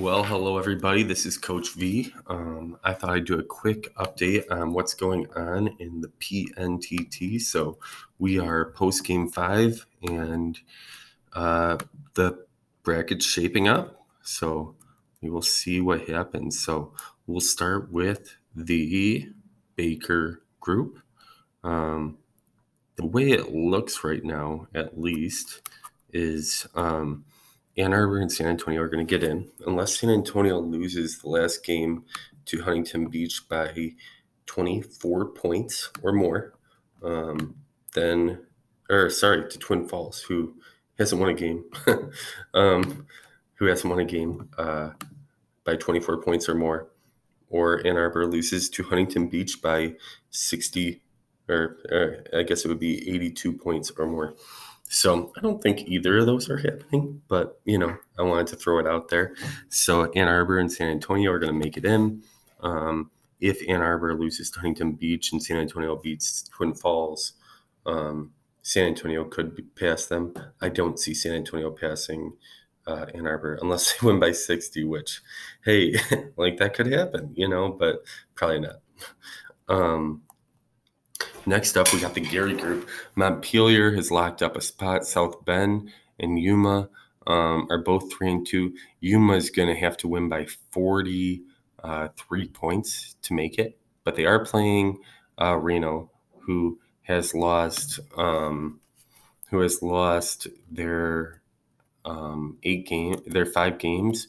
Well, hello everybody. This is Coach V. Um, I thought I'd do a quick update on what's going on in the PNTT. So we are post game five, and uh, the bracket's shaping up. So we will see what happens. So we'll start with the Baker group. Um, the way it looks right now, at least, is. Um, Ann Arbor and San Antonio are going to get in unless San Antonio loses the last game to Huntington Beach by 24 points or more. Um, then, or sorry, to Twin Falls, who hasn't won a game, um, who hasn't won a game uh, by 24 points or more. Or Ann Arbor loses to Huntington Beach by 60, or, or I guess it would be 82 points or more. So I don't think either of those are happening, but you know, I wanted to throw it out there. So Ann Arbor and San Antonio are going to make it in. Um, if Ann Arbor loses to Huntington Beach and San Antonio beats Twin Falls, um, San Antonio could pass them. I don't see San Antonio passing uh, Ann Arbor unless they win by 60, which, hey, like that could happen, you know, but probably not. Um, Next up, we got the Gary Group. Montpelier has locked up a spot. South Bend and Yuma um, are both three and two. Yuma is going to have to win by 43 uh, points to make it, but they are playing uh, Reno, who has lost um, who has lost their um, eight game their five games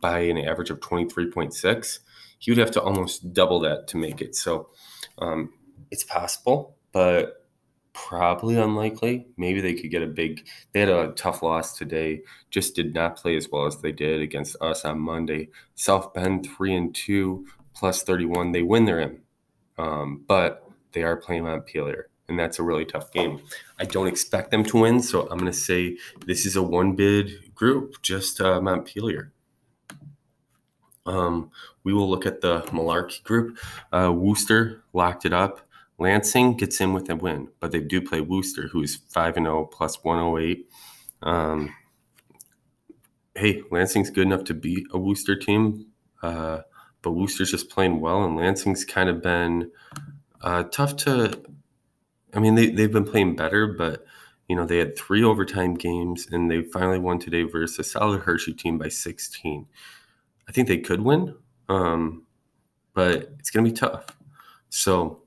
by an average of 23.6 he would have to almost double that to make it so um, it's possible, but probably unlikely. Maybe they could get a big. They had a tough loss today. Just did not play as well as they did against us on Monday. South Bend three and two plus thirty one. They win their in, um, but they are playing Montpelier, and that's a really tough game. I don't expect them to win, so I'm going to say this is a one bid group, just uh, Montpelier. Um, we will look at the Malarkey group. Uh, Wooster locked it up. Lansing gets in with a win, but they do play Wooster, who's 5 and 0 plus 108. Um, hey, Lansing's good enough to beat a Wooster team, uh, but Wooster's just playing well, and Lansing's kind of been uh, tough to. I mean, they, they've been playing better, but you know, they had three overtime games and they finally won today versus a solid Hershey team by 16. I think they could win, um, but it's going to be tough. So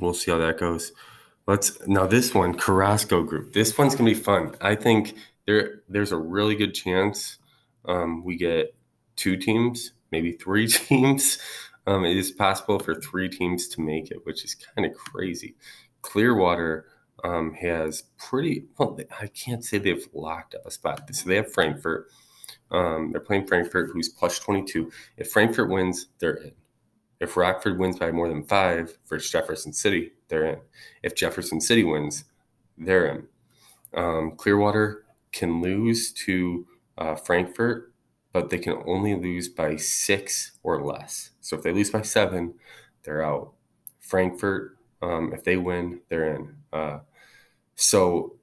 we'll see how that goes. Let's now this one Carrasco group. This one's gonna be fun. I think there there's a really good chance um, we get two teams, maybe three teams. Um, it is possible for three teams to make it, which is kind of crazy. Clearwater um, has pretty well. I can't say they've locked up a spot. So they have Frankfort. Um, they're playing Frankfort, who's plus 22. If Frankfort wins, they're in. If Rockford wins by more than five versus Jefferson City, they're in. If Jefferson City wins, they're in. Um, Clearwater can lose to uh, Frankfort, but they can only lose by six or less. So if they lose by seven, they're out. Frankfort, um, if they win, they're in. Uh, so,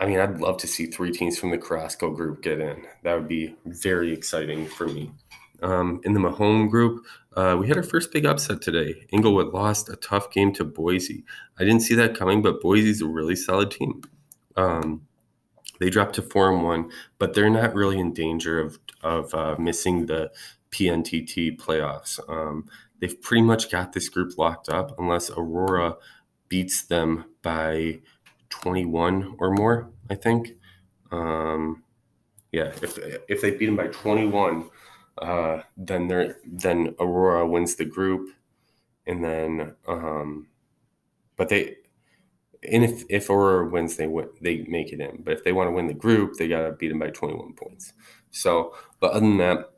I mean, I'd love to see three teams from the Carrasco group get in. That would be very exciting for me. Um, in the Mahone group, uh, we had our first big upset today. Englewood lost a tough game to Boise. I didn't see that coming, but Boise's a really solid team. Um, they dropped to four and one, but they're not really in danger of of uh, missing the PNTT playoffs. Um, they've pretty much got this group locked up unless Aurora beats them by 21 or more. I think. Um, yeah, if if they beat them by 21 uh, then there then Aurora wins the group, and then um, but they and if if Aurora wins, they win, they make it in. But if they want to win the group, they gotta beat them by twenty one points. So, but other than that,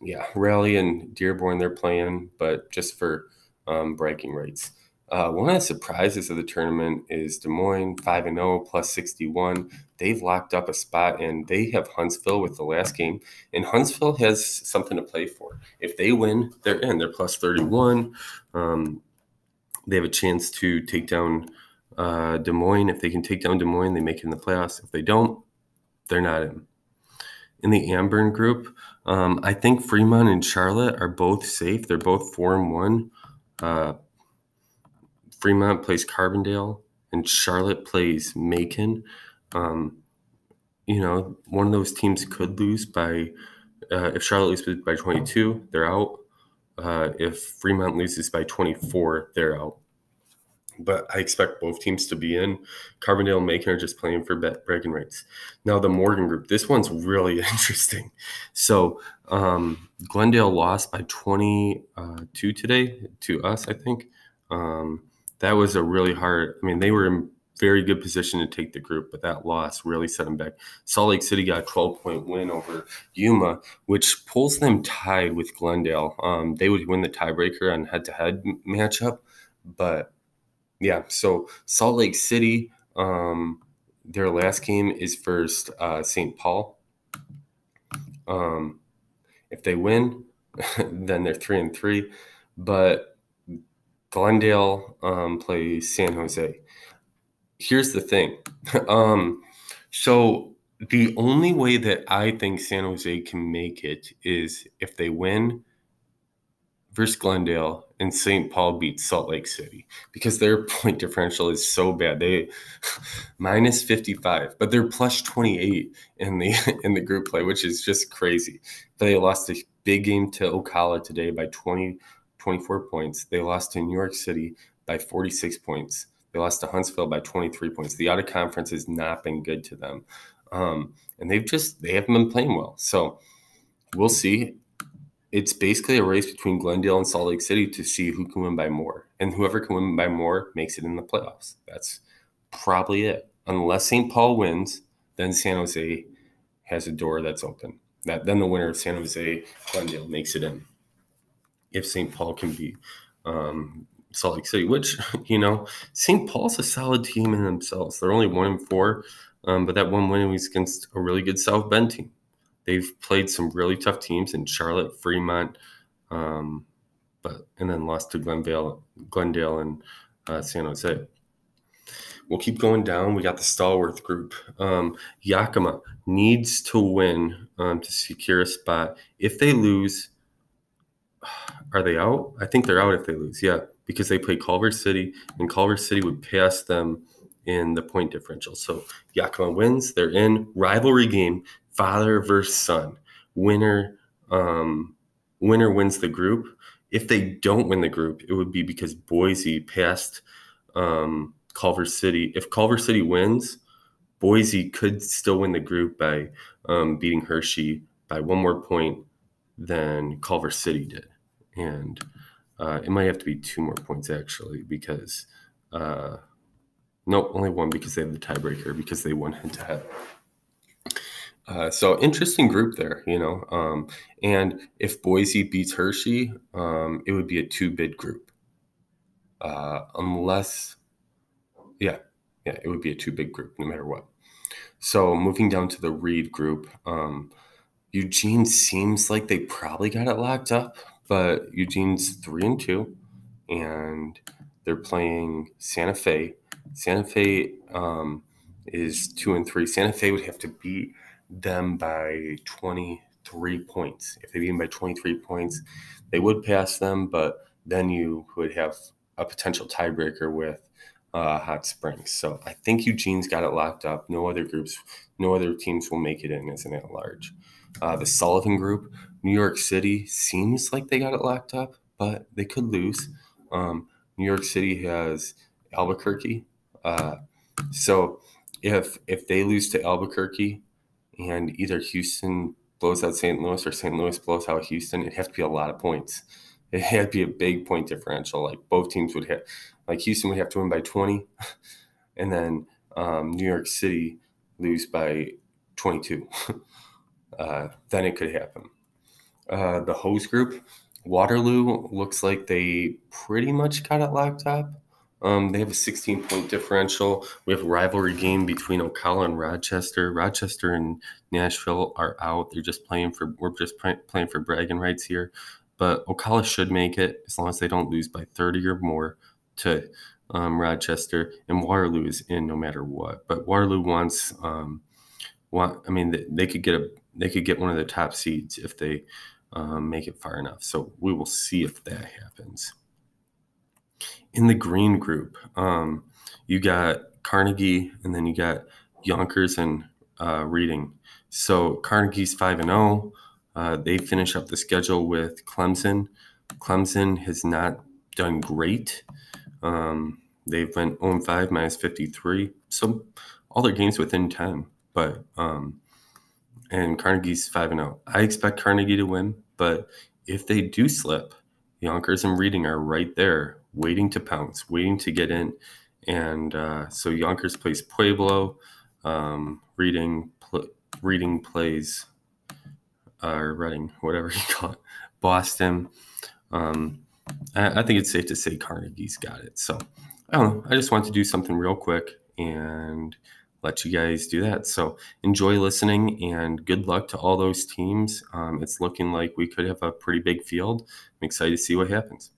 yeah, Raleigh and Dearborn they're playing, but just for um, bragging rights. Uh, one of the surprises of the tournament is Des Moines, 5 and 0 plus 61. They've locked up a spot and they have Huntsville with the last game. And Huntsville has something to play for. If they win, they're in. They're plus 31. Um, they have a chance to take down uh, Des Moines. If they can take down Des Moines, they make it in the playoffs. If they don't, they're not in. in the Amburn group, um, I think Fremont and Charlotte are both safe. They're both four and one. Uh, Fremont plays Carbondale, and Charlotte plays Macon. Um, you know, one of those teams could lose by uh, if Charlotte loses by 22, they're out. Uh, if Fremont loses by 24, they're out. But I expect both teams to be in. Carbondale and Macon are just playing for bragging rights. Now, the Morgan group, this one's really interesting. So, um, Glendale lost by 22 today to us, I think. Um, that was a really hard, I mean, they were in very good position to take the group, but that loss really set them back. Salt Lake City got a 12 point win over Yuma, which pulls them tied with Glendale. Um, they would win the tiebreaker on head to head matchup. But yeah, so Salt Lake City, um, their last game is first uh, St. Paul. Um, if they win, then they're three and three. But Glendale um, plays San Jose here's the thing. um, so the only way that I think San Jose can make it is if they win versus Glendale and St. Paul beats Salt Lake City because their point differential is so bad. They minus 55, but they're plus 28 in the in the group play, which is just crazy. They lost a big game to Ocala today by 20 24 points. They lost to New York City by 46 points. They lost to Huntsville by 23 points. The out of conference has not been good to them. Um, and they've just, they haven't been playing well. So we'll see. It's basically a race between Glendale and Salt Lake City to see who can win by more. And whoever can win by more makes it in the playoffs. That's probably it. Unless St. Paul wins, then San Jose has a door that's open. That then the winner of San Jose Glendale makes it in. If St. Paul can be um, Salt Lake City, which you know, St. Paul's a solid team in themselves. They're only one and four, um, but that one win was against a really good South Bend team. They've played some really tough teams in Charlotte, Fremont, um, but and then lost to Glendale, Glendale, and uh, San Jose. We'll keep going down. We got the Stallworth group. Um, Yakima needs to win um, to secure a spot. If they lose, are they out? I think they're out if they lose. Yeah because they play Culver City, and Culver City would pass them in the point differential. So Yakima wins. They're in rivalry game, father versus son. Winner, um, winner wins the group. If they don't win the group, it would be because Boise passed um, Culver City. If Culver City wins, Boise could still win the group by um, beating Hershey by one more point than Culver City did. And uh, it might have to be two more points actually because uh, no, only one because they have the tiebreaker because they won head to head. Uh, so interesting group there, you know. Um, and if Boise beats Hershey, um, it would be a two bid group. Uh, unless, yeah, yeah, it would be a two bid group no matter what. So moving down to the Reed group, um, Eugene seems like they probably got it locked up but Eugene's three and two, and they're playing Santa Fe. Santa Fe um, is two and three. Santa Fe would have to beat them by 23 points. If they beat them by 23 points, they would pass them, but then you would have a potential tiebreaker with uh, Hot Springs. So I think Eugene's got it locked up. No other groups, no other teams will make it in as an at large. Uh, the Sullivan group, New York City seems like they got it locked up, but they could lose. Um, New York City has Albuquerque. Uh, so if if they lose to Albuquerque and either Houston blows out St. Louis or St. Louis blows out Houston, it has to be a lot of points. It had to be a big point differential. Like both teams would have, like Houston would have to win by 20, and then um, New York City lose by 22. uh, then it could happen. Uh, the hose group, Waterloo looks like they pretty much got it locked up. Um, they have a 16 point differential. We have a rivalry game between Ocala and Rochester. Rochester and Nashville are out. They're just playing for, we're just playing for bragging rights here. But Ocala should make it as long as they don't lose by 30 or more to um, Rochester. And Waterloo is in no matter what. But Waterloo wants, um, want, I mean, they, they could get a they could get one of the top seeds if they um, make it far enough. So we will see if that happens. In the green group, um, you got Carnegie, and then you got Yonkers and uh, Reading. So Carnegie's five and zero. Oh. Uh, they finish up the schedule with Clemson. Clemson has not done great. Um, they've went 0 5 minus 53. So all their games within 10. But um, and Carnegie's 5 and 0. I expect Carnegie to win, but if they do slip, Yonkers and Reading are right there, waiting to pounce, waiting to get in. And uh, so Yonkers plays Pueblo, um, Reading pl- Reading plays or uh, Reading, whatever you call it, Boston. Um, I, I think it's safe to say Carnegie's got it. So I don't know. I just want to do something real quick and let you guys do that. So enjoy listening and good luck to all those teams. Um, it's looking like we could have a pretty big field. I'm excited to see what happens.